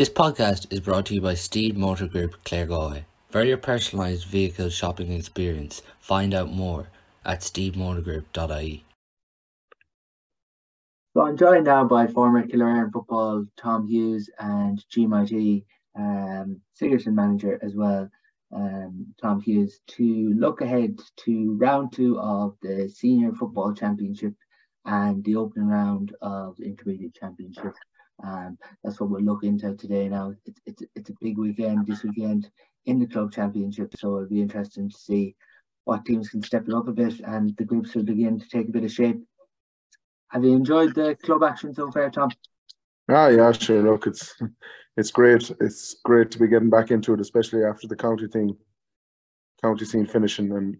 This podcast is brought to you by Steede Motor Group Claregalway. For your personalised vehicle shopping experience, find out more at steedemotorgroup.ie. So I'm joined now by former Killererin football Tom Hughes and GMIT um, Sigerson manager as well, um, Tom Hughes, to look ahead to round two of the Senior Football Championship and the opening round of the Intermediate Championship. Um, that's what we'll look into today. Now it's it's it's a big weekend this weekend in the club championship, so it'll be interesting to see what teams can step it up a bit and the groups will begin to take a bit of shape. Have you enjoyed the club action so far, Tom? Ah, yeah, sure. Look, it's it's great. It's great to be getting back into it, especially after the county thing, county scene finishing. And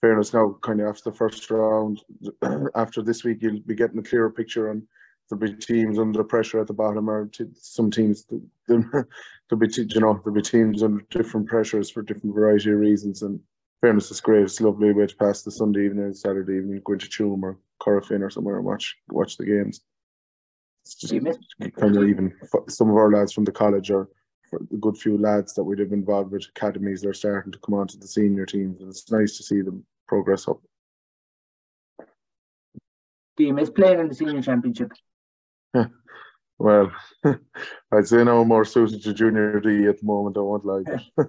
fairness, now kind of after the first round, after this week, you'll be getting a clearer picture on there'll be teams under pressure at the bottom, or some teams there'll be you know there'll be teams under different pressures for different variety of reasons. And fairness, is great. It's a lovely way to pass the Sunday evening, Saturday evening, go to Tuam or Corofin or somewhere and watch watch the games. It's just kind of even some of our lads from the college are a good few lads that we'd have involved with academies. They're starting to come on to the senior teams, and it's nice to see them progress up. Do you miss playing in the senior championship? well, I'd say no more suited to junior D at the moment. I won't lie.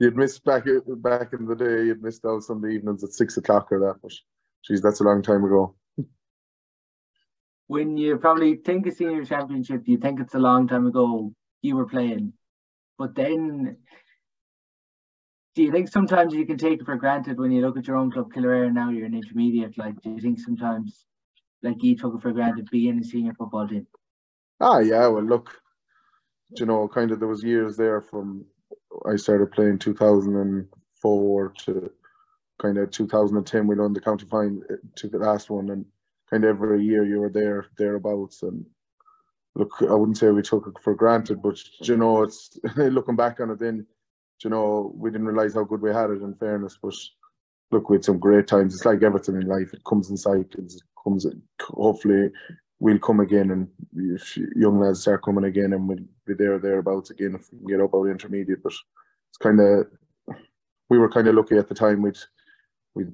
you'd miss back back in the day. You'd missed out some evenings at six o'clock or that. But geez, that's a long time ago. When you probably think of senior championship, you think it's a long time ago you were playing, but then do you think sometimes you can take it for granted when you look at your own club, Killererin, now you're an intermediate? Like, do you think sometimes like you took it for granted being a senior football team? Ah, yeah. Well, look, you know, kind of there was years there from I started playing 2004 to kind of 2010. We won the county fine uh, to the last one, and kind of every year you were there thereabouts. And look, I wouldn't say we took it for granted, but you know, it's looking back on it, then you know, we didn't realize how good we had it. In fairness, but look, we had some great times. It's like everything in life; it comes in cycles comes, hopefully we'll come again and if young lads start coming again and we'll be there thereabouts again if we can get up out intermediate. But it's kind of we were kind of lucky at the time. We'd we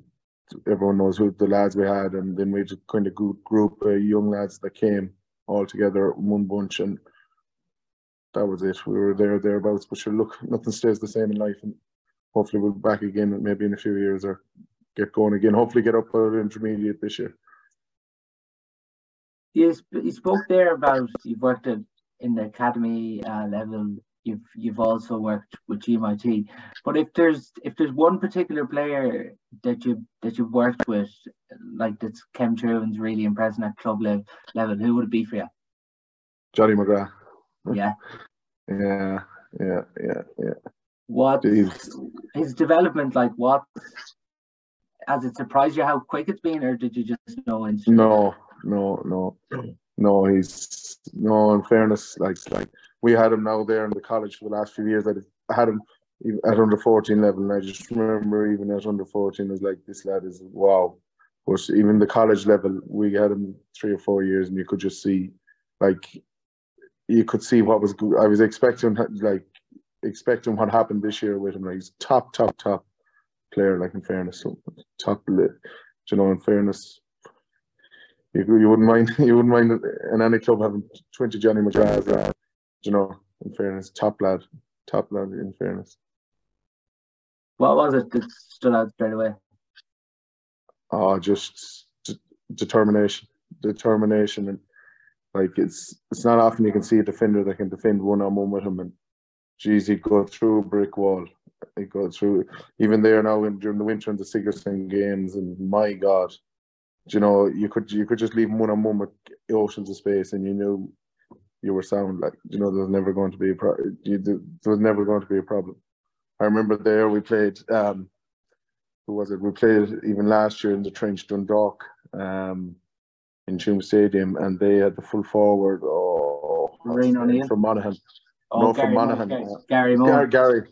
everyone knows who the lads we had, and then we just kind of group group of young lads that came all together one bunch, and that was it. We were there thereabouts. But sure, look, nothing stays the same in life, and hopefully we'll be back again maybe in a few years or get going again. Hopefully get up out intermediate this year. You, you spoke there about you've worked at, in the academy uh, level. You've you've also worked with GMIT. But if there's if there's one particular player that you that you've worked with, like that's came through and's really impressing at club level, level, who would it be for you? Johnny McGrath. Yeah. yeah, yeah, yeah, yeah. What Jeez. his development like? What has it surprised you how quick it's been, or did you just know? Instantly? No, no, no, hmm. no. He's no. In fairness, like like we had him now there in the college for the last few years. I had him at under fourteen level, and I just remember even at under fourteen, I was like, this lad is wow. But even the college level, we had him three or four years, and you could just see, like, you could see what was good. I was expecting like expecting what happened this year with him. Like, he's top, top, top player. Like in fairness, so top, you know, in fairness, you, you wouldn't mind you wouldn't mind in any club having twenty Johnny McGrath, uh, you know. In fairness, top lad, top lad. In fairness, what was it that stood out straight away? Oh, just d- determination, determination, and like it's it's not often you can see a defender that can defend one on one with him, and geez, he'd go through a brick wall. He'd go through even there now in, during the winter in the Sigerson games, and my God, you know, you could you could just leave one on one with oceans of space, and you knew you were sound. Like you know, there was never going to be a pro- you, there was never going to be a problem. I remember there we played. Um, who was it? We played even last year in the trench Dundalk, um, in Tuam Stadium, and they had the full forward. Oh, from Monaghan. Oh, no, Gary from Monaghan. Gary, Gary, Gary, Gary,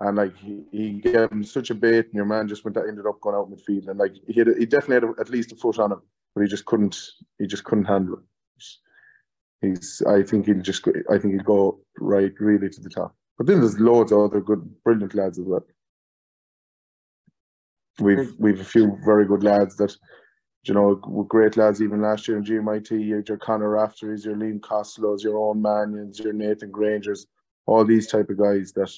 and like he, he gave him such a bait, and your man just went that ended up going out midfield, and like he had, he definitely had at least a foot on him, but he just couldn't he just couldn't handle it. He's I think he'll just I think he'll go right really to the top. But then there's loads of other good, brilliant lads as well. We've we've a few very good lads that, you know, were great lads even last year in GMIT. Your Connor Raftery's, your Liam Costello's, your own Manions, your Nathan Grangers, all these type of guys that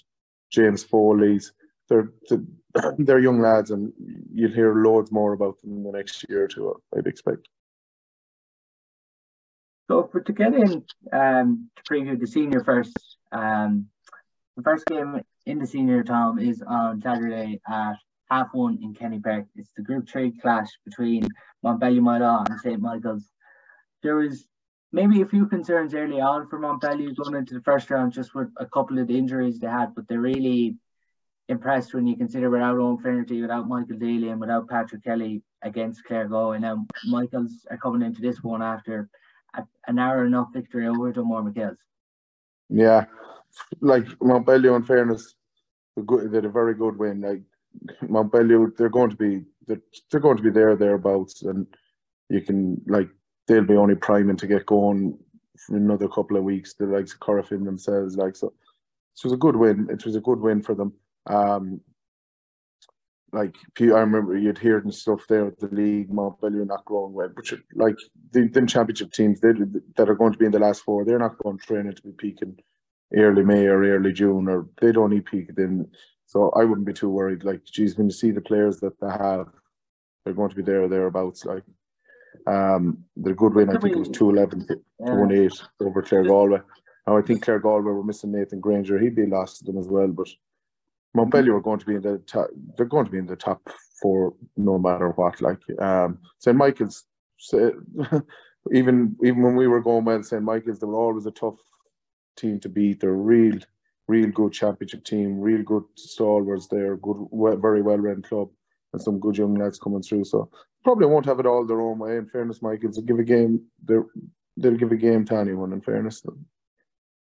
James Foley's. They're they're young lads, and you'll hear loads more about them in the next year or two. I'd expect. So for to get in um, to preview the senior first, um, the first game in the senior Tom is on Saturday at half one in Kenny Park. It's the Group Three clash between Mountbellew Moylough and St Michael's. There was maybe a few concerns early on for Mountbellew going into the first round, just with a couple of the injuries they had, but they're really impressed when you consider without Owen Finnerty, without Michael Daly, and without Patrick Kelly against Claregalway. Now Michael's are coming into this one after a, a narrow enough victory over Dunmore MacHales. Yeah, like Mountbellew, in fairness, they had a very good win. Like Mountbellew, they're going to be they're, they're going to be there thereabouts, and you can like they'll be only priming to get going for another couple of weeks. The likes of Corofin themselves, like so. It was a good win. It was a good win for them. Um, like I remember you'd hear and stuff there at the league, Mountbellew not growing well, but like the, championship teams they, that are going to be in the last four, they're not going to train it to be peaking early May or early June, or they don't need peak then. So I wouldn't be too worried. Like, geez, when you see the players that they have, they're going to be there or thereabouts. Like, um, the good win, I think it was 211 to yeah. 1 8 over Claregalway. Now, I think Claregalway were missing Nathan Granger. He'd be lost to them as well, but Mountbellew are going to be in the top, they're going to be in the top four no matter what. Like um, St Michael's, even even when we were going well, St Michael's, they were always a tough team to beat. They're real, real good championship team, real good stalwarts. They're good, very well run club, and some good young lads coming through. So probably won't have it all their own way. In fairness, Michael's, give a game. They'll give a game to anyone. In fairness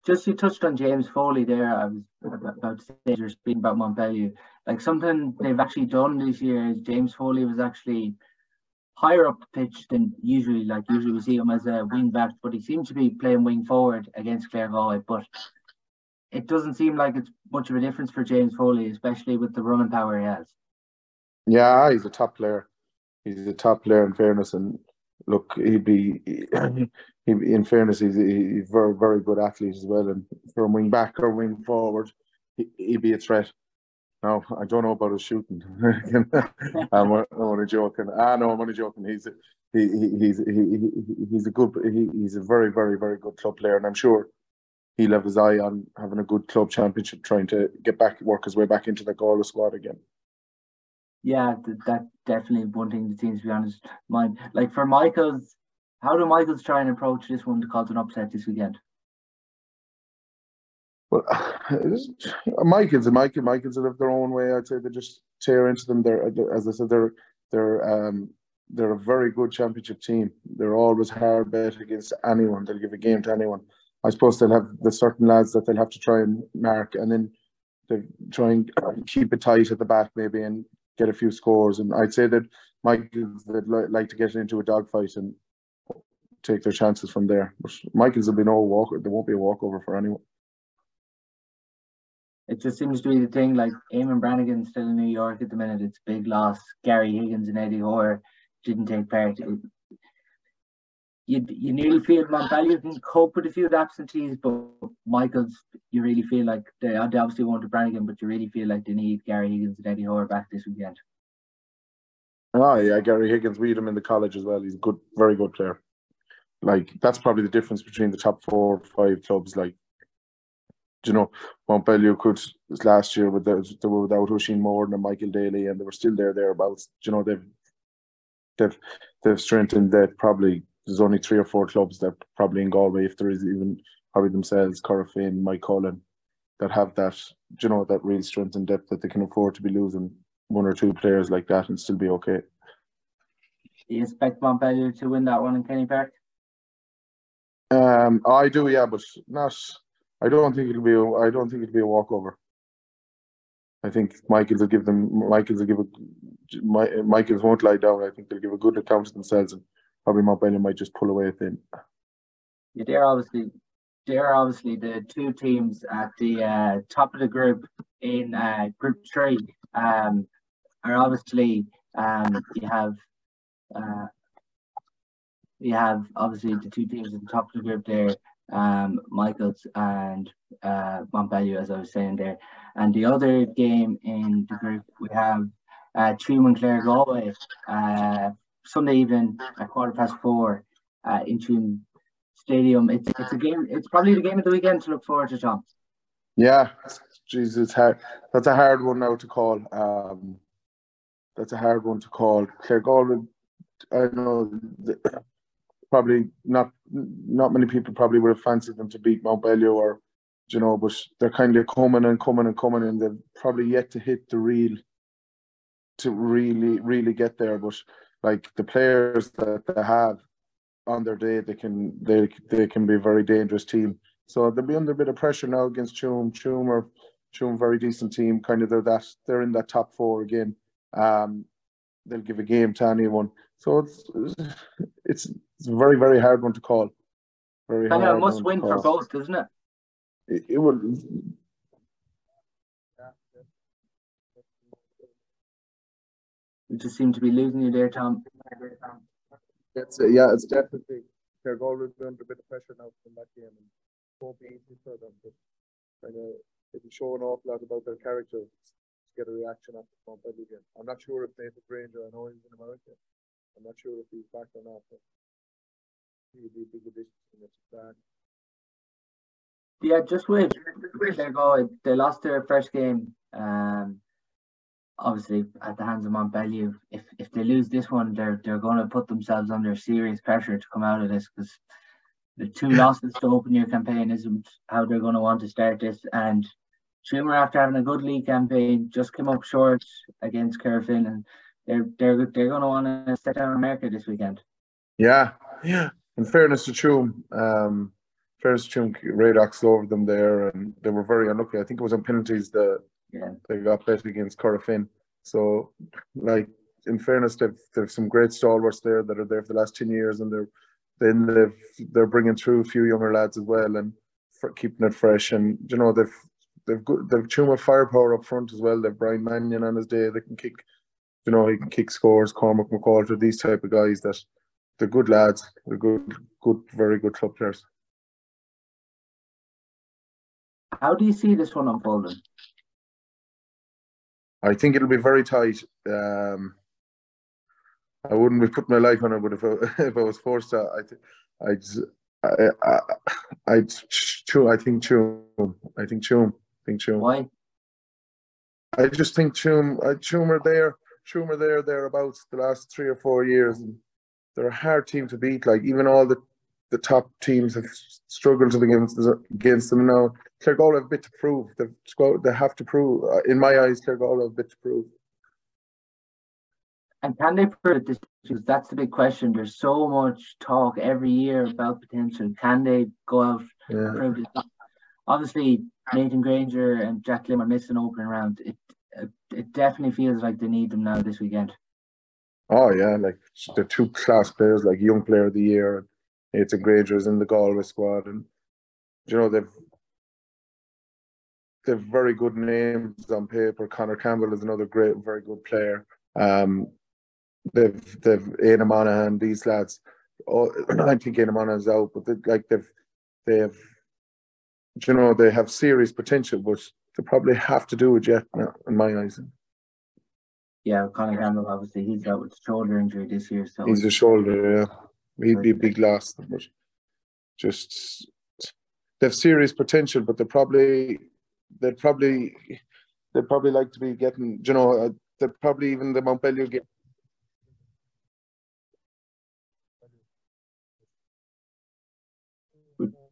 just you touched on James Foley there. I was about to say you're speaking about Mountbellew. Like something they've actually done this year is James Foley was actually higher up the pitch than usually. Like usually we see him as a wing back, but he seems to be playing wing forward against Claregalway. But it doesn't seem like it's much of a difference for James Foley, especially with the running power he has. Yeah, he's a top player. He's a top player in fairness, and look, he'd be he, in fairness, he's, a very, very good athlete as well. And from wing back or wing forward, he, would be a threat. Now, I don't know about his shooting. I'm, I'm only joking. Ah, no, I'm only joking. He's a, he, he's he, he's a good he, he's a very very very good club player, and I'm sure he'll have his eye on having a good club championship, trying to get back work his way back into the Galway squad again. Yeah, that definitely one thing the teams, to be honest, mind. Like for Michael's how do Michaels try and approach this one to cause an upset this weekend? Well, Michaels and Michael Michaels have their own way. I'd say they just tear into them. They're as I said, they're they're um they're a very good championship team. They're always hard bet against anyone. They'll give a game to anyone. I suppose they'll have the certain lads that they'll have to try and mark, and then they try and keep it tight at the back maybe and get a few scores. And I'd say that Michaels they'd like to get into a dogfight and take their chances from there. But Michaels will be no walk. There won't be a walkover for anyone. It just seems to be the thing. Like Eamon Brannigan still in New York at the minute. It's big loss. Gary Higgins and Eddie Hoare didn't take part. You you nearly feel Mountbellew can cope with a few absentees, but Michaels, you really feel like they, they obviously wanted Brannigan, but you really feel like they need Gary Higgins and Eddie Hoare back this weekend. Oh yeah, Gary Higgins. We had him in the college as well. He's a good, very good player like that's probably the difference between the top four or five clubs. Like, you know, Mountbellew could last year with the, they were without Oisin Moore and Michael Daly, and they were still there thereabouts. You know, they've they've they've strengthened that. Probably there's only three or four clubs that probably in Galway, if there is even probably themselves, Corofin, Moycullen, that have that. You know, that real strength and depth that they can afford to be losing one or two players like that and still be okay. Do you expect Mountbellew to win that one in Kenny Park? Um, I do, yeah, but not. I don't think it'll be. A, I don't think it'll be a walkover. I think Michaels will give them. Michaels will give a. Michaels won't lie down. I think they'll give a good account of themselves, and probably Mountbellew might just pull away at the end. Yeah, they're obviously they're obviously the two teams at the uh, top of the group in uh, Group Three. Um, are obviously um, you have uh, you have obviously the two teams at the top of the group there, um, Michaels and uh, Mountbellew, as I was saying there. And the other game in the group, we have uh, and Clare Galway, uh, Sunday evening at quarter past four uh, in Tuam Stadium. It's, it's a game, it's probably the game of the weekend to look forward to, Tom. Yeah, Jesus, it's hard. That's a hard one now to call. Um, that's a hard one to call. Clare Galway, I know probably not not many people probably would have fancied them to beat Mountbellew or you know, but they're kind of coming and coming and coming and they're probably yet to hit the real to really, really get there. But like the players that they have on their day, they can they they can be a very dangerous team. So they'll be under a bit of pressure now against Tuam. Tuam are Tuam, very decent team. Kind of they're that they're in that top four again. Um, they'll give a game to anyone. So it's it's, it's a very very hard one to call. Very kind of a must win for both, isn't it? It, it will. You just seem to be losing you there, Tom. Uh, yeah, it's definitely they're always under a bit of pressure now from that game, and it won't be easy for them. But kind of it'll show an awful lot about their character to get a reaction after Mountbellew game. I'm not sure if Nathan Granger, I know he's in America. I'm not sure if he's back or not. But he'll be a big addition to the plan. Yeah, just wait. They go. They lost their first game. Um, obviously at the hands of Mountbellew. If if they lose this one, they're they're going to put themselves under serious pressure to come out of this because the two losses to open your campaign isn't how they're going to want to start this. And Trimmer, after having a good league campaign, just came up short against Caerphilly, and they're they're they're going to want to set down America this weekend. Yeah, yeah. In fairness to Tuam, um, fairness to Tuam, Radox over them there, and they were very unlucky. I think it was on penalties that yeah. Um, they got bet against Corofin. So, like in fairness, they've they've some great stalwarts there that are there for the last ten years, and they're then they've they're bringing through a few younger lads as well, and for keeping it fresh. And you know they've they've good they've Tuam firepower up front as well. They've Brian Mannion on his day. They can kick, you know, he can kick scores. Cormac McQualter, these type of guys that they're good lads. They're good, good, very good club players. How do you see this one unfolding? I think it'll be very tight. Um, I wouldn't be putting my life on it, but if I, if I was forced to, I, I'd, I, I, I'd, I think Tuam. I think Tuam. I think Tuam. Why? I just think Tuam, uh, Tuam are there. Tuam are there thereabouts the last three or four years, and they're a hard team to beat. Like even all the the top teams have struggled against against them now. Claregal have a bit to prove. They've they have to prove. Uh, in my eyes, Claregal have a bit to prove. And can they prove it this? That's the big question. There's so much talk every year about potential. Can they go out yeah. and prove this? Obviously, Nathan Granger and Jack Lim are missing opening round. It it definitely feels like they need them now this weekend. Oh yeah, like they're two class players, like young player of the year. Nathan Granger's in the Galway squad, and you know they've they've very good names on paper. Connor Campbell is another great, very good player. Um, they've they've Aidan Monaghan, these lads. Oh, I think Aidan Monaghan's out, but they, like they've they have, you know, they have serious potential, but they probably have to do it yet, in my eyes. Yeah, Connor Campbell obviously he's out with shoulder injury this year, so he's a shoulder. Yeah, he'd be a big loss, but just they've serious potential, but they're probably they'd probably they'd probably like to be getting, you know, uh, they'd probably even the Mountbellew game.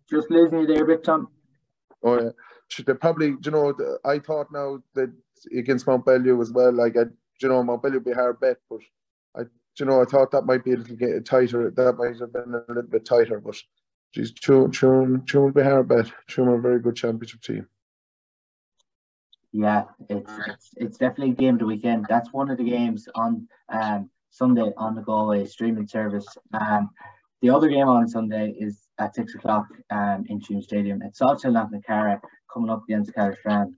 Just losing you there a bit, Tom. Oh yeah, they probably, you know, I thought now that against Mountbellew as well, like I, you know, Mountbellew would be hard bet, but you know, I thought that might be a little bit tighter. That might have been a little bit tighter, but geez, Tuam, Tuam, Tuam would be a hard bet. Tuam are a very good championship team. Yeah, it's, it's it's definitely game of the weekend. That's one of the games on um Sunday on the Galway streaming service. Um, the other game on Sunday is at six o'clock um, in Tuam Stadium. It's also Knocknacarra coming up against Caherlistrane.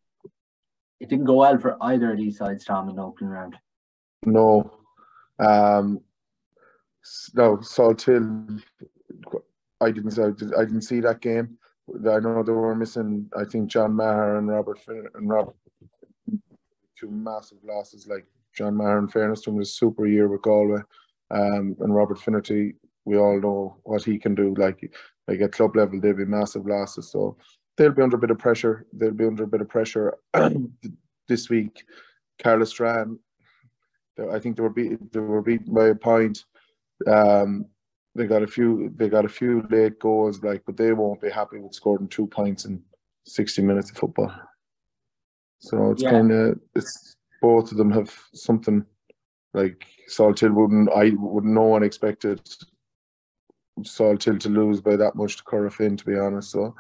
It didn't go well for either of these sides, Tom, in the opening round. No. Um, no, Salthill, I didn't, I didn't see that game. I know they were missing, I think, John Maher and Robert Fin- and Robert, two massive losses. Like John Maher, in fairness to him, was a super year with Galway. Um, and Robert Finnerty, we all know what he can do. Like, like at club level, they'll be massive losses. So they'll be under a bit of pressure. They'll be under a bit of pressure this week. Caherlistrane, I think they were beat. They were beaten by a point. Um, they got a few. They got a few late goals, like, but they won't be happy with scoring two points in sixty minutes of football. So it's yeah. kind of it's both of them have something like Salthill wouldn't. I would no one expected Salthill to lose by that much to Corofin, to be honest. So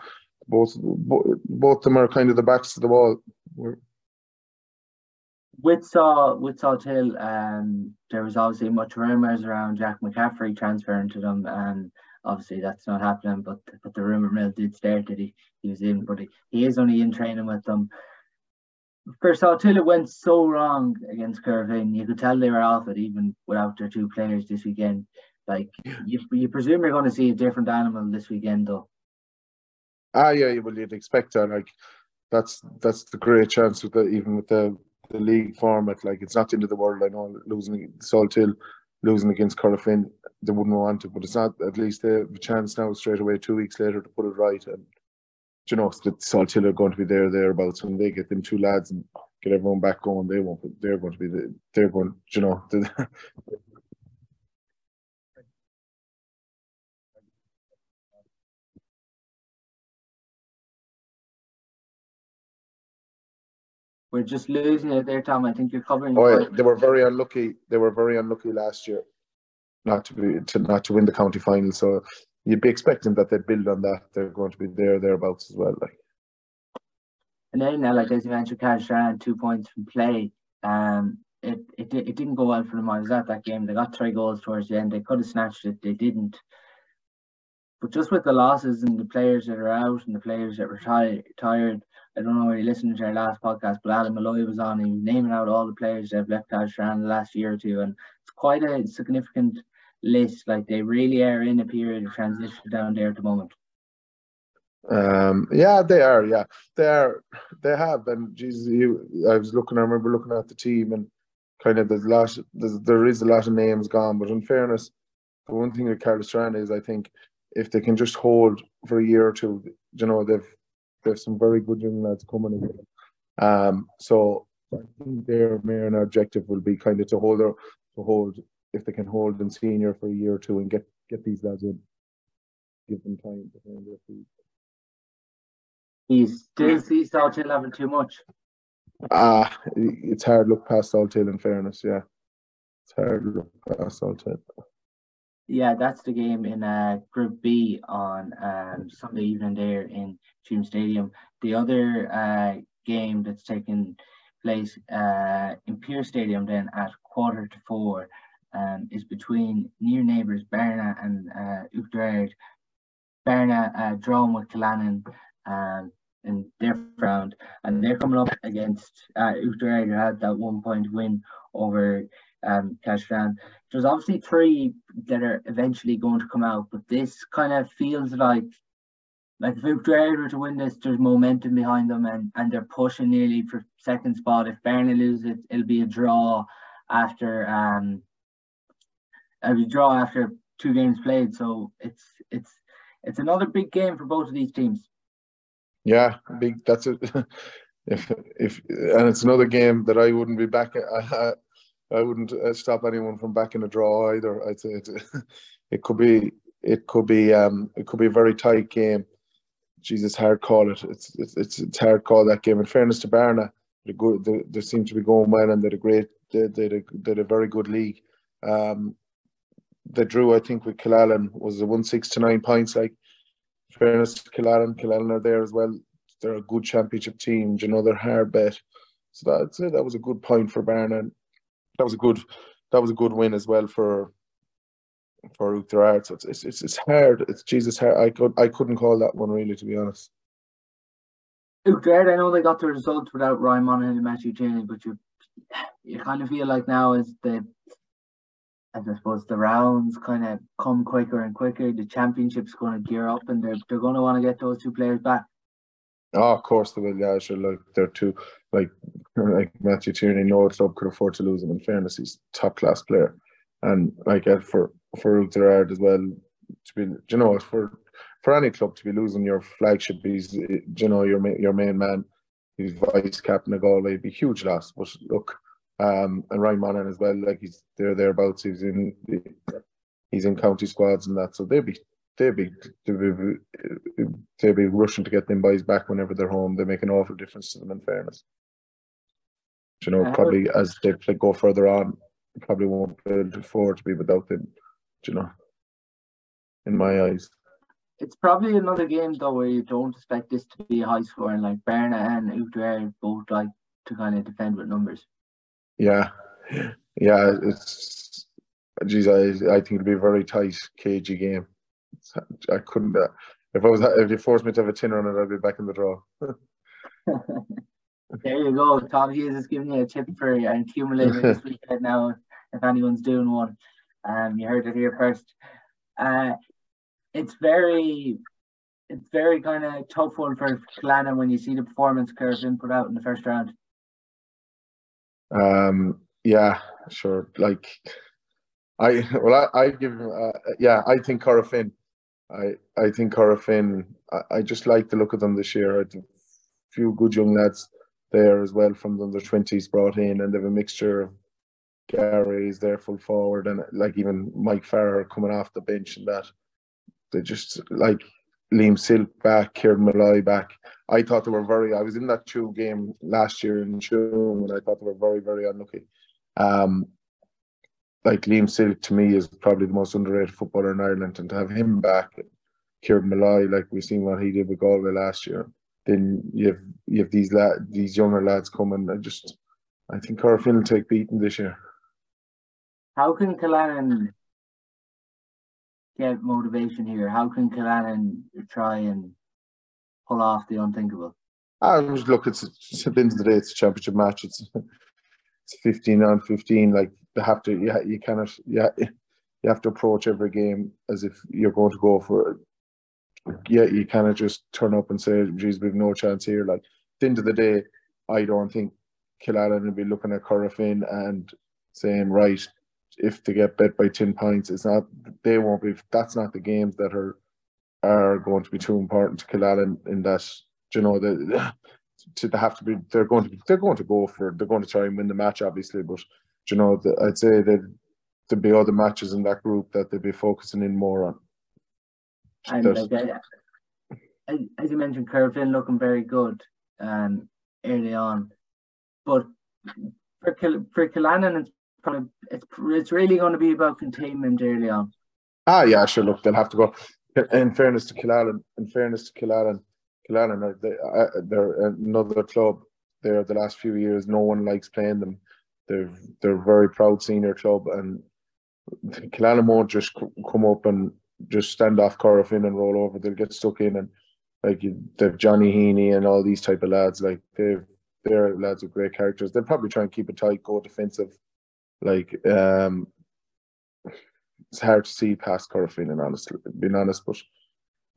both both of them are kind of the backs of the wall. We're, with Saul with Salthill, um, there was obviously much rumours around Jack McCaffrey transferring to them, and obviously that's not happening. But but the rumour mill did start that he, he was in, but he, he is only in training with them. For Salthill, it went so wrong against Corofin. You could tell they were off it even without their two players this weekend. Like you, you presume you're going to see a different animal this weekend, though. Ah, yeah, well, you'd expect that. Like that's that's the great chance with the even with the the league format. Like it's not the end of the world. I know losing Salthill, losing against Corofin, they wouldn't want it, but it's not. At least they have a chance now straight away two weeks later to put it right. And you know, the Salthill are going to be there thereabouts when they get them two lads and get everyone back going. They won't. They're going to be the. They're going. You know. We're just losing it there, Tom. I think you're covering. Oh, yeah. they were very unlucky. They were very unlucky last year, not to be to not to win the county final. So you'd be expecting that they build on that. They're going to be there thereabouts as well. Like. And then, now, like as you mentioned, Caherlistrane, two points from play. Um, it, it it didn't go well for them. I was at that game. They got three goals towards the end. They could have snatched it. They didn't. But just with the losses and the players that are out and the players that were tired, I don't know where you listened to our last podcast, but Adam Malloy was on. He was naming out all the players that have left Ashran the last year or two, and it's quite a significant list. Like they really are in a period of transition down there at the moment. Um, yeah, they are. Yeah, they are. They have. And Jesus, I was looking. I remember looking at the team and kind of there's a lot. There's, there is a lot of names gone, but in fairness, the one thing with Caherlistrane is I think if they can just hold for a year or two, you know, they've there's some very good young lads coming in. Um, so I think their main objective will be kind of to hold their, to hold if they can hold them senior for a year or two and get get these lads in, give them time to find their feet. He still sees Salthill having too much. Ah, it's hard look past Salthill. In fairness, yeah, it's hard to look past Salthill. Yeah, that's the game in uh, Group B on um, Sunday evening there in Tuam Stadium. The other uh, game that's taking place uh, in Pearse Stadium then at quarter to four um, is between near neighbours Berna and uh, Oughterard. Berna uh, drawn with Killannin um, in their round, and they're coming up against uh, Oughterard who had that one point win over um, Caherlistrane. There's obviously three that are eventually going to come out, but this kind of feels like like if Oughterard were to win this, there's momentum behind them and, and they're pushing nearly for second spot. If Berna loses it, it'll be a draw after um a draw after two games played. So it's it's it's another big game for both of these teams. Yeah, big. That's it. if if and it's another game that I wouldn't be back. I wouldn't uh, stop anyone from backing a draw either. I'd say it, it could be it could be um it could be a very tight game. Jesus, hard call it. It's it's it's, hard call that game. In fairness to Berna, they go they, they seem to be going well and they're a great they they did a very good league. Um, they drew I think with Killaloran was a one six to nine points. Like fairness to Killaloran, Killaloran are there as well. They're a good championship team. You know they're hard bet. So that's it. That was a good point for Berna that was a good that was a good win as well for for Oughterard. So it's, it's it's hard. It's Jesus hard. I could I couldn't call that one really to be honest. Uachtar, I know they got the result without Ryan and Matthew Tierney, but you you kind of feel like now as the as I suppose the rounds kind of come quicker and quicker, the championship's going to gear up, and they're they're going to want to get those two players back. Oh, of course they will. Yeah, sure. Like they're two, like like Matthew Tierney. No club could afford to lose him. In fairness, he's top class player, and like for for Oughterard as well to be, you know, for for any club to be losing your flagship, he's you know your your main man, he's vice captain of Galway, it'd be huge loss. But look, um, and Ryan Monaghan as well, like he's there thereabouts. He's in he's in county squads and that, so they'd be they'd be they'd be, they'd be rushing to get them boys back whenever they're home. They make an awful difference to them. In fairness, you know, uh, probably as they go further on, probably won't be able to afford to be without them. You know, in my eyes it's probably another game though where you don't expect this to be a high scoring like Berna and Uachtar both like to kind of defend with numbers. Yeah, yeah, it's geez, I I think it'll be a very tight, cagey game. I couldn't. Uh, if I was, if you forced me to have a tin on it, I'd be back in the draw. there you go. Tom Hughes is giving you a tip for an accumulator this weekend now. If anyone's doing one, um, you heard it here first. Uh, it's very it's very kind of tough one for Killannin when you see the performance curve input out in the first round. Um. Yeah. Sure. Like, I well, I, I give uh, yeah. I think Corofin. I I think Corofin. I, I just like the look of them this year. I think a few good young lads there as well from the under twenties brought in, and they have a mixture of Gary's there full forward, and like even Mike Farrer coming off the bench and that. They just like Liam Silke back, Kieran Molloy back. I thought they were very. I was in that two game last year in June, and I thought they were very, very unlucky. Um, like Liam Silke to me is probably the most underrated footballer in Ireland, and to have him back, Kieran Molloy, like we've seen what he did with Galway last year. Then you have you have these lad, these younger lads coming. I just, I think Corofin will take beating this year. How can Killannin get motivation here? How can Killannin try and pull off the unthinkable? I was look. It's, it's at the end of the day, it's a championship match. It's it's fifteen on fifteen. Like have to. Yeah, you cannot. Yeah, you have to approach every game as if you're going to go for it. Yeah, you cannot just turn up and say, "Geez, we've no chance here." Like at the end of the day, I don't think Killannin will be looking at Corofin and saying, "Right, if they get bet by 10 points, it's not, they won't be, that's not the games that are are going to be too important to Killannin in that, you know, the, to have to be, they're going to be, they're going to go for, they're going to try and win the match, obviously, but, you know, the, I'd say that there'd be other matches in that group that they'd be focusing in more on. And like, as, as you mentioned, Corofin looking very good um, early on, but for, for Killannin, it's probably it's it's really going to be about containment early on. Ah, yeah, sure. Look, they'll have to go. In fairness to Killannin, in fairness to Killannin, Killannin they, uh, they're another club. There, the last few years, no one likes playing them. They're they're very proud senior club, and Killannin won't just come up and just stand off Corofin and roll over. They'll get stuck in and like they've Johnny Heaney and all these type of lads. Like they've they're lads with great characters. They'll probably try and keep it tight, go defensive, like um, it's hard to see past Corofin, and honestly, being honest, but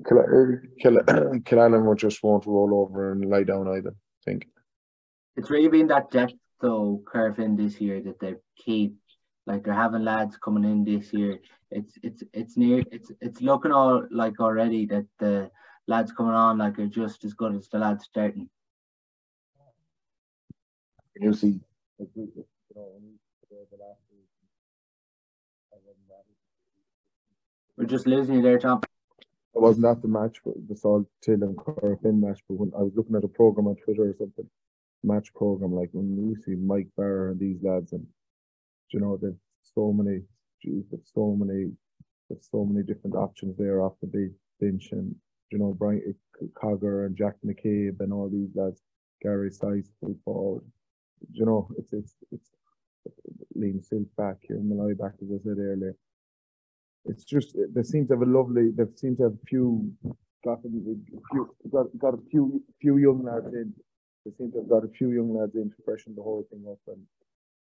Killannin just won't roll over and lie down either. I think it's really been that depth though, Corofin this year that they keep like they're having lads coming in this year. It's it's it's near it's it's looking all like already that the lads coming on like are just as good as the lads starting. You see, we're just losing you there, Tom. It wasn't at the match, but the Salt Till and Corofin match. But when I was looking at a program on Twitter or something, match program, like when you see Mike Barr and these lads, and you know, there's so many, there's so many, there's so many different options there off the bench, and you know, Brian eh, Cogger and Jack McCabe and all these lads, Gary Sice, forward. You know, it's it's it's Liam Silke back here, Molloy back, as I said earlier. it's just eh, they seem to have a lovely. They seem to have a few got a few got got a few few young lads in. They seem to have got a few young lads in to freshen the whole thing up. And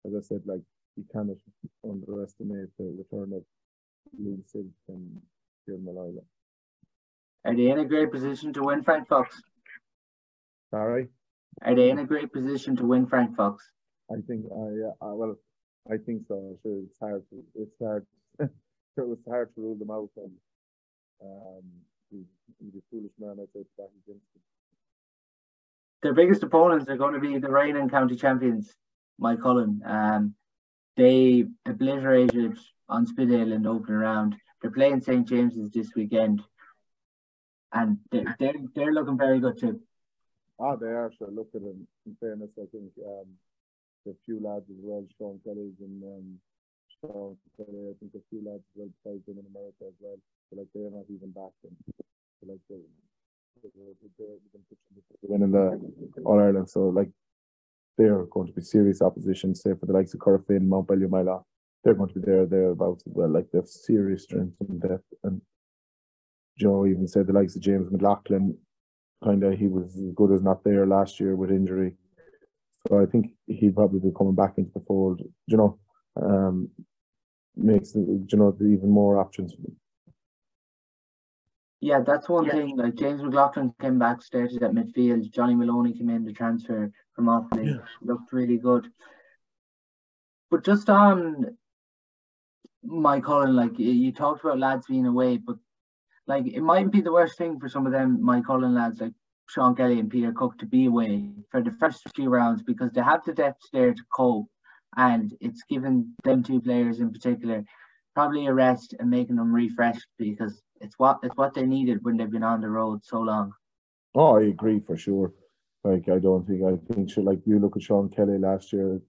as I said, like you cannot underestimate the return of Liam Silke and Kieran Molloy. Are they in a great position to win Frank Fox? Sorry? Are they in a great position to win Frank Fox? I think I uh, well I think so. Sure, it's hard to it's hard sure it's hard to rule them out and um he's, he's a foolish man I say back against him. Their biggest opponents are going to be the reigning county champions, Moycullen. Um they obliterated on Spiddale in the opening round. They're playing St. James's this weekend. And they're, they're, they're looking very good too. Ah, they are. So look at them. In fairness, I think um, few lads as well, Sean Kelly's and um, Sean Kelly. I think a few lads as well besides them in America as well. So like they're not even back. And so like they, they're winning the All Ireland. So like they're going to be serious opposition, say for the likes of Corofin, Mount Ballymila. They're going to be there thereabouts as well. Like they have serious strength and depth. And Joe even said the likes of James McLaughlin, kind of he was as good as not there last year with injury. So I think he'd probably be coming back into the fold. You know, um, makes you know even more options. Yeah, that's one yeah. thing. Like James McLaughlin came back, started at midfield. Johnny Maloney came in the transfer from Offaly, yeah. looked really good. But just on Moycullen, like you talked about lads being away, but like it mightn't be the worst thing for some of them Moycullen lads like Sean Kelly and Peter Cooke to be away for the first few rounds because they have the depth there to cope, and it's given them two players in particular probably a rest and making them refreshed because it's what it's what they needed when they've been on the road so long. Oh, I agree for sure. Like I don't think I think like you look at Sean Kelly last year,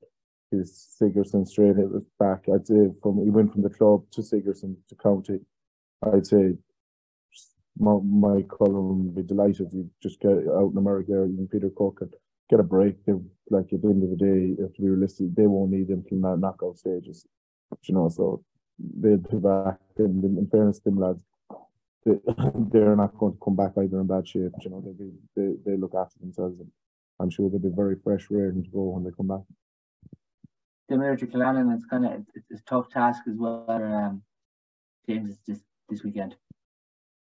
his Sigerson straight hit was back. I'd say from he went from the club to Sigerson to county. I'd say my, Moycullen would be delighted to just get out in America, even Peter Cooke and get a break. They, like at the end of the day, you have to be realistic, they won't need him till knockout stages. You know, so they'll be back and in fairness them lads, they're not going to come back either in bad shape. You know, they be they, they look after themselves and I'm sure they'll be very fresh, ready to go when they come back. Similar to Killannin, it's kind of it's, it's a tough task as well. Um, James this this weekend.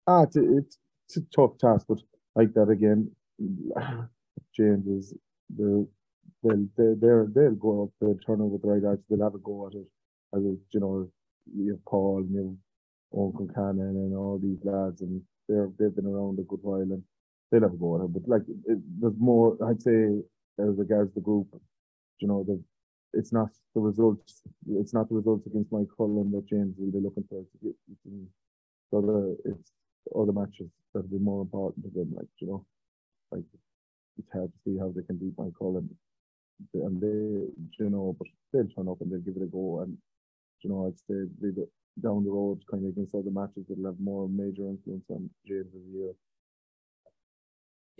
Ah, it's a, it's, it's a tough task, but like that again, James is the they'll they they'll, they'll go up, they'll turn over the right arch, they'll have a go at it. As you know, you have Paul and you Uncle Cannon and all these lads, and they're they've been around a good while, and they'll have a. But like, it, there's more. I'd say as regards the group, you know, the it's not the results. It's not the results against Moycullen that James will be looking for. So the it's other matches that'll be more important to them. Like you know, like it's hard to see how they can beat Moycullen, and they, you know, but they'll turn up and they'll give it a go. And you know, I'd say they down the road, kind of against other matches that'll have more major influence on James as a year.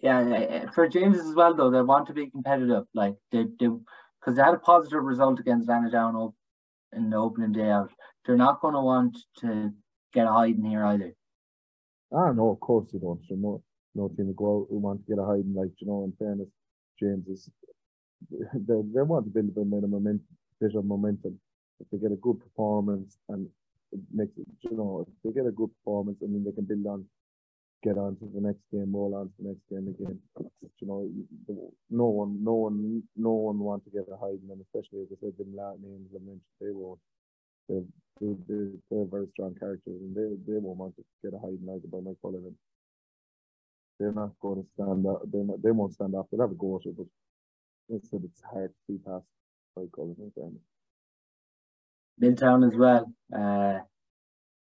Yeah, for James as well though, they want to be competitive. Like they do, because they had a positive result against Down in the opening day out. They're not going to want to get a hiding here either. Ah, no, of course they don't. no, no team will go out who want to get a hiding. Like you know, in fairness, James is they, they want to build a bit of momentum, bit of momentum. If they get a good performance and it makes it, you know, if they get a good performance, I mean, they can build on, get on to the next game, roll on to the next game again. You know, no one, no one, no one wants to get a hiding, and especially as I said, them Latin names I mentioned, they won't. They're, they're, they're very strong characters, and they they won't want to get a hiding either by Moycullen. They're not going to stand up. They they won't stand up. They'll have a go at it, but it's it's hard to see past Moycullen. Milltown as well. Uh,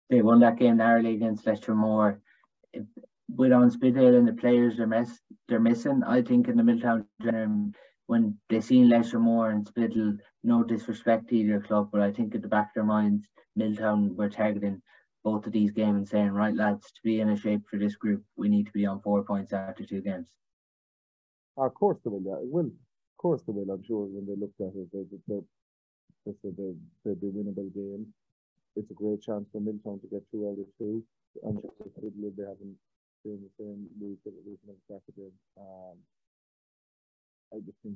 they won that game narrowly against Leitir Móir. With on Spiddale and the players they're, miss, they're missing, I think in the Milltown term, when they seen Leitir Móir and Spiddale, no disrespect to either club, but I think at the back of their minds, Milltown were targeting both of these games and saying, right lads, to be in a shape for this group, we need to be on four points after two games. Of course they will, yeah. Well, of course they will, I'm sure, when they looked at it. They, they, they said the, they'd be winnable game. it's a great chance for Milltown to get two out of two. I'm sure they haven't been the same league that we've never started in. Um, I just think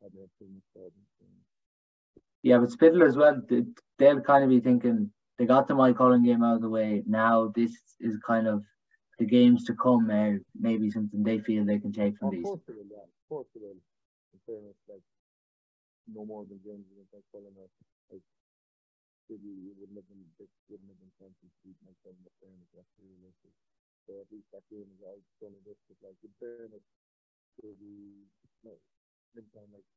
probably have too much. Yeah, but Spiddale as well, they'll kind of be thinking they got the Moycullen game out of the way. Now this is kind of the games to come, uh, maybe something they feel they can take from these. Course they will, yeah. Of course they will. In fairness, like no more than James against Moycullen. Like City wouldn't have been it wouldn't have been fun to Moycullen. In fairness, that's realistic. So at least that game is all done and dusted. Like in fairness, City, no, Miltown, like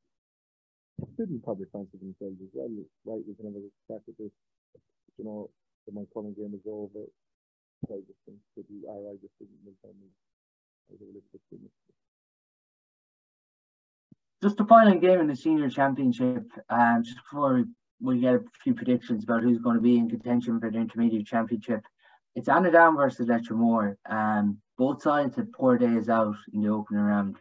didn't probably fancy themselves as well. Right, we can have a crack at this. You know, the Moycullen game is over. I just think or I just think Miltown is a little bit. Just the final game in the senior championship, um, just before we get a few predictions about who's going to be in contention for the intermediate championship. It's Annaghdown versus Leitir Móir. Um, both sides had poor days out in the opening round.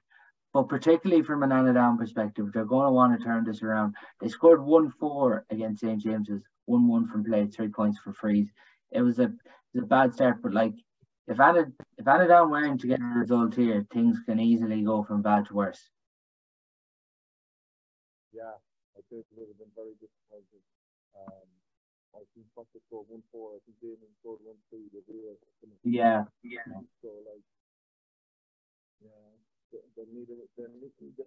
But particularly from an Annaghdown perspective, they're going to want to turn this around. They scored 1-4 against St. James's, 1-1 from play, three points for freeze. It was a, it was a bad start, but like if Anna if Annaghdown weren't to get a result here, things can easily go from bad to worse. Yeah, I think it would have been very disappointing. Um, I think Foster scored one four. I think Damon scored one three. The real. Yeah, yeah. So like, yeah, they, they need a, they need to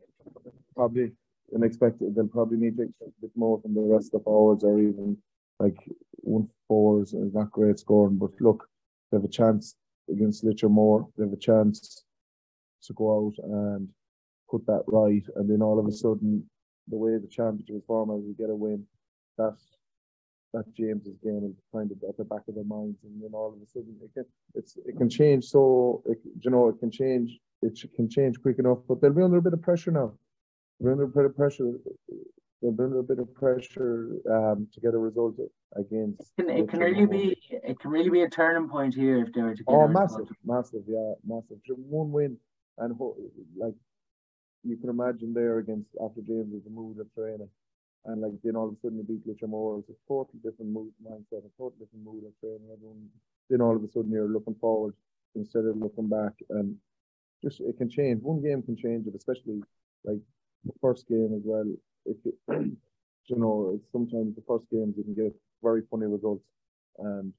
probably unexpected. They'll probably need to expect a bit more from the rest of the forwards, or even like one four is not great scoring. But look, they have a chance against Leitir Móir. They have a chance to go out and put that right, and then all of a sudden the way the championship is formed, as we get a win, that's that James's game is kind of at the back of their minds, and then all of a sudden it can it's it can change. So it, you know it can change. It can change quick enough, but they'll be under a bit of pressure now. They're under a bit of pressure. They'll be under a bit of pressure um, to get a result against. It can, it can really be it can really be a turning point here if they were to get. Oh, massive, result. massive, yeah, massive. One win and like you can imagine there against after James was a mood of training. And like then all of a sudden you beat Leitir Móir, it's a totally different mood mindset, a totally different mood of training. Everyone then all of a sudden you're looking forward instead of looking back and just it can change. One game can change it, especially like the first game as well. If you know, sometimes the first games you can get very funny results and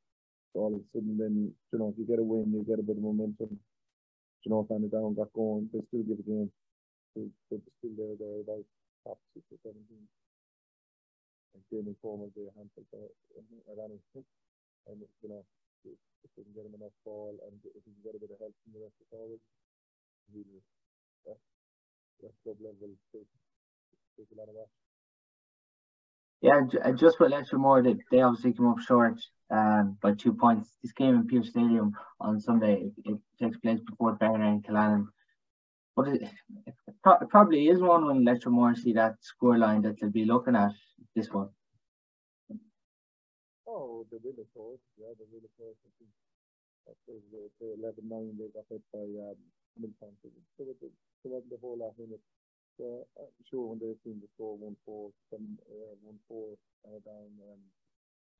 all of a sudden then you know if you get a win you get a bit of momentum. You know, if down got going, they still give a game they're still there, they're about top six or seven teams. And Jamie be a handful at any And, you know, if, if we can get him enough ball and if we can get a bit of help from the rest of the forwards, really, that, that club level takes, takes a lot of that. Yeah, just with Leitir Móir, they, they obviously came up short um, by two points. This game in Pearse Stadium on Sunday, it, it takes place before Bern and Killannin. But it, it, probably is one when Leitir Móir see that scoreline that they'll be looking at this one. Oh, the will, of course. Yeah, the will, of course. I think after the, the 11 9, they got hit by um. So it, it wasn't whole lot in it. So I'm sure when they've seen the score 1 4, some, uh, 1 4 uh, down, um,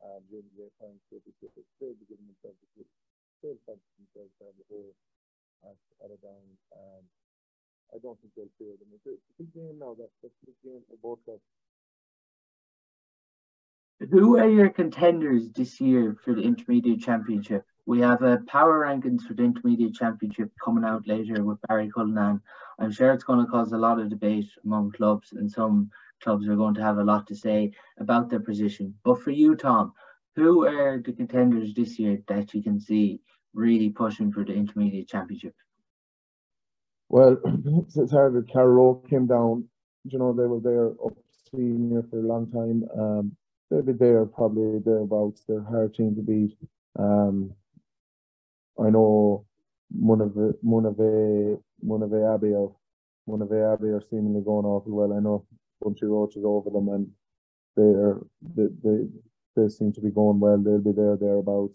um, James Ray Pines, they'll be giving themselves a good, still fancy themselves have the whole at a down. Um, I don't think they'll fear them. It's a, big game now. That's, a big game for both clubs. Who are your contenders this year for the Intermediate Championship? We have a power rankings for the Intermediate Championship coming out later with Barry Cullinan. I'm sure it's going to cause a lot of debate among clubs, and some clubs are going to have a lot to say about their position. But for you, Tom, who are the contenders this year that you can see really pushing for the Intermediate Championship? Well, hard that Carlow came down. You know, they were there up senior for a long time. Um, they'll be there probably thereabouts. They're hard team to beat. Um, I know Monave Monave Monave Abbey are Monave Abbey are seemingly going awful well. I know Bunchy Roach is over them and they are they, they they seem to be going well. They'll be there thereabouts.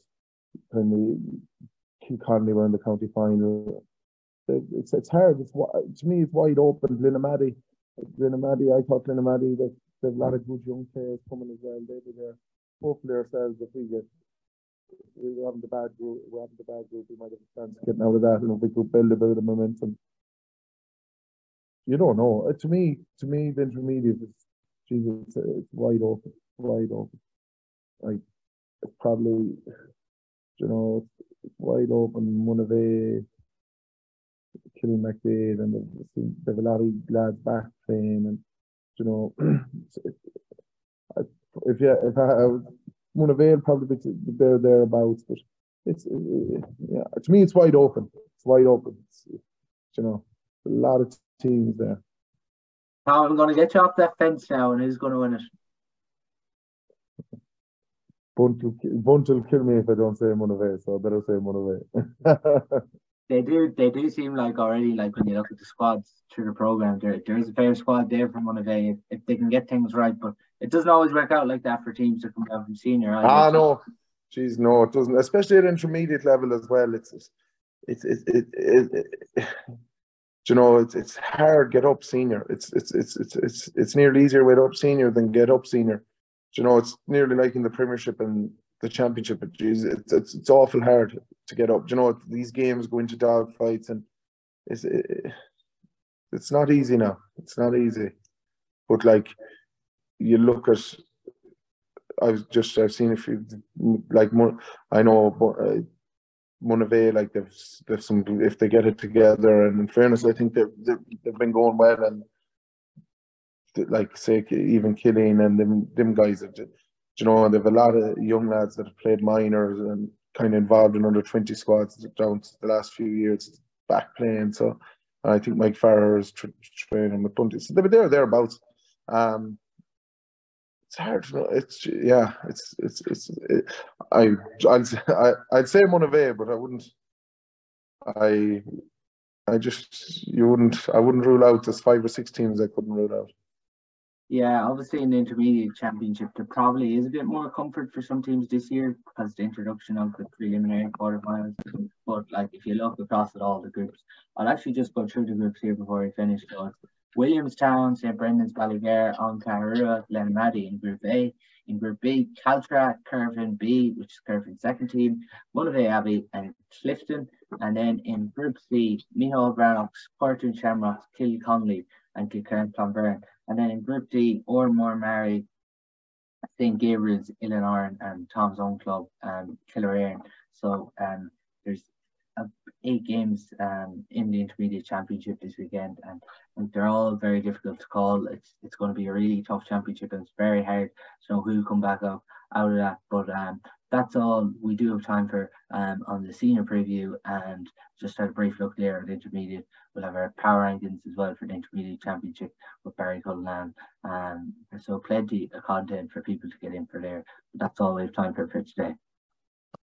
The Connolly were in the county final it's it's hard. It's to me, it's wide open. Glenamaddy, Glenamaddy. I thought Glenamaddy that there's a lot of good young players coming as well. They'll be there. hopefully ourselves if we get we're having the bad group, we're having the bad group, we might have a chance of getting out of that, and we could build a bit of momentum. You don't know. Uh, to me, to me, the intermediate is, Jesus, it's, it's wide open, wide open. Like it's probably, you know, it's wide open. One of the Killing McDade, and a lot of lads back playing, and you know, if you if I, one of Vale probably there thereabouts, but it's yeah to me it's wide open. It's wide open. It's, you know, a lot of teams there. Now I'm going to get you off that fence now, and who's going to win it? Bunt will, Bunt will kill me if I don't say Monivea, so I better say Monivea. they do they do seem like already like when you look at the squads through the program there there's a fair squad there from Monivea if, if they can get things right but it doesn't always work out like that for teams that come down from senior ah no. Jeez, no it doesn't especially at intermediate level as well. It's it's it, it, it, it, you know it's it's hard get up senior. It's it's it's it's it's it's nearly easier with up senior than get up senior. You know it's nearly like in the premiership and the championship. It's, it's it's awful hard to get up. you know these games go into dog fights and it's it, it's not easy now. It's not easy. But like you look at, I've just I've seen a few like more. I know. Uh, Monivea, like they've they've some if they get it together, and in fairness, I think they've they've, they've been going well, and like say even Killeen and them them guys have you know, they have a lot of young lads that have played minors and kind of involved in under 20 squads down the last few years back playing. So I think Mike Farrer is tra- training with Bunty. So they were there, thereabouts. Um, it's hard to know. It's yeah, it's it's it's. It, I I'd say I, I'd say Monivea, but I wouldn't. I I just you wouldn't. I wouldn't rule out. There's five or six teams I couldn't rule out. Yeah, obviously in the intermediate championship, there probably is a bit more comfort for some teams this year because the introduction of the preliminary quarterfinals. But like if you look across at all the groups, I'll actually just go through the groups here before we finish. So Williamstown, St Brendan's, Ballygar, Oncarua, Glenamaddy in Group A. In Group B, Caltra, Corofin B, which is Corofin's second team, Monivea Abbey and Clifden. And then in Group C, Mihal Brannocks, Cortoon Shamrocks, Kilconly and Kilkerrin Clonberne. And then in Group D, Oranmore Maree, St. Gabriel's, Illinois, and Tom's Own Club, um, Killererin. So um, there's eight games um, in the intermediate championship this weekend, and, and, they're all very difficult to call. It's it's going to be a really tough championship, and it's very hard know who come back up out of that. But um, that's all we do have time for um, on the senior preview, and just had a brief look there at intermediate. We'll have our power rankings as well for the intermediate championship with Barry Cullinan. Um, so plenty of content for people to get in for there. But that's all we have time for for today.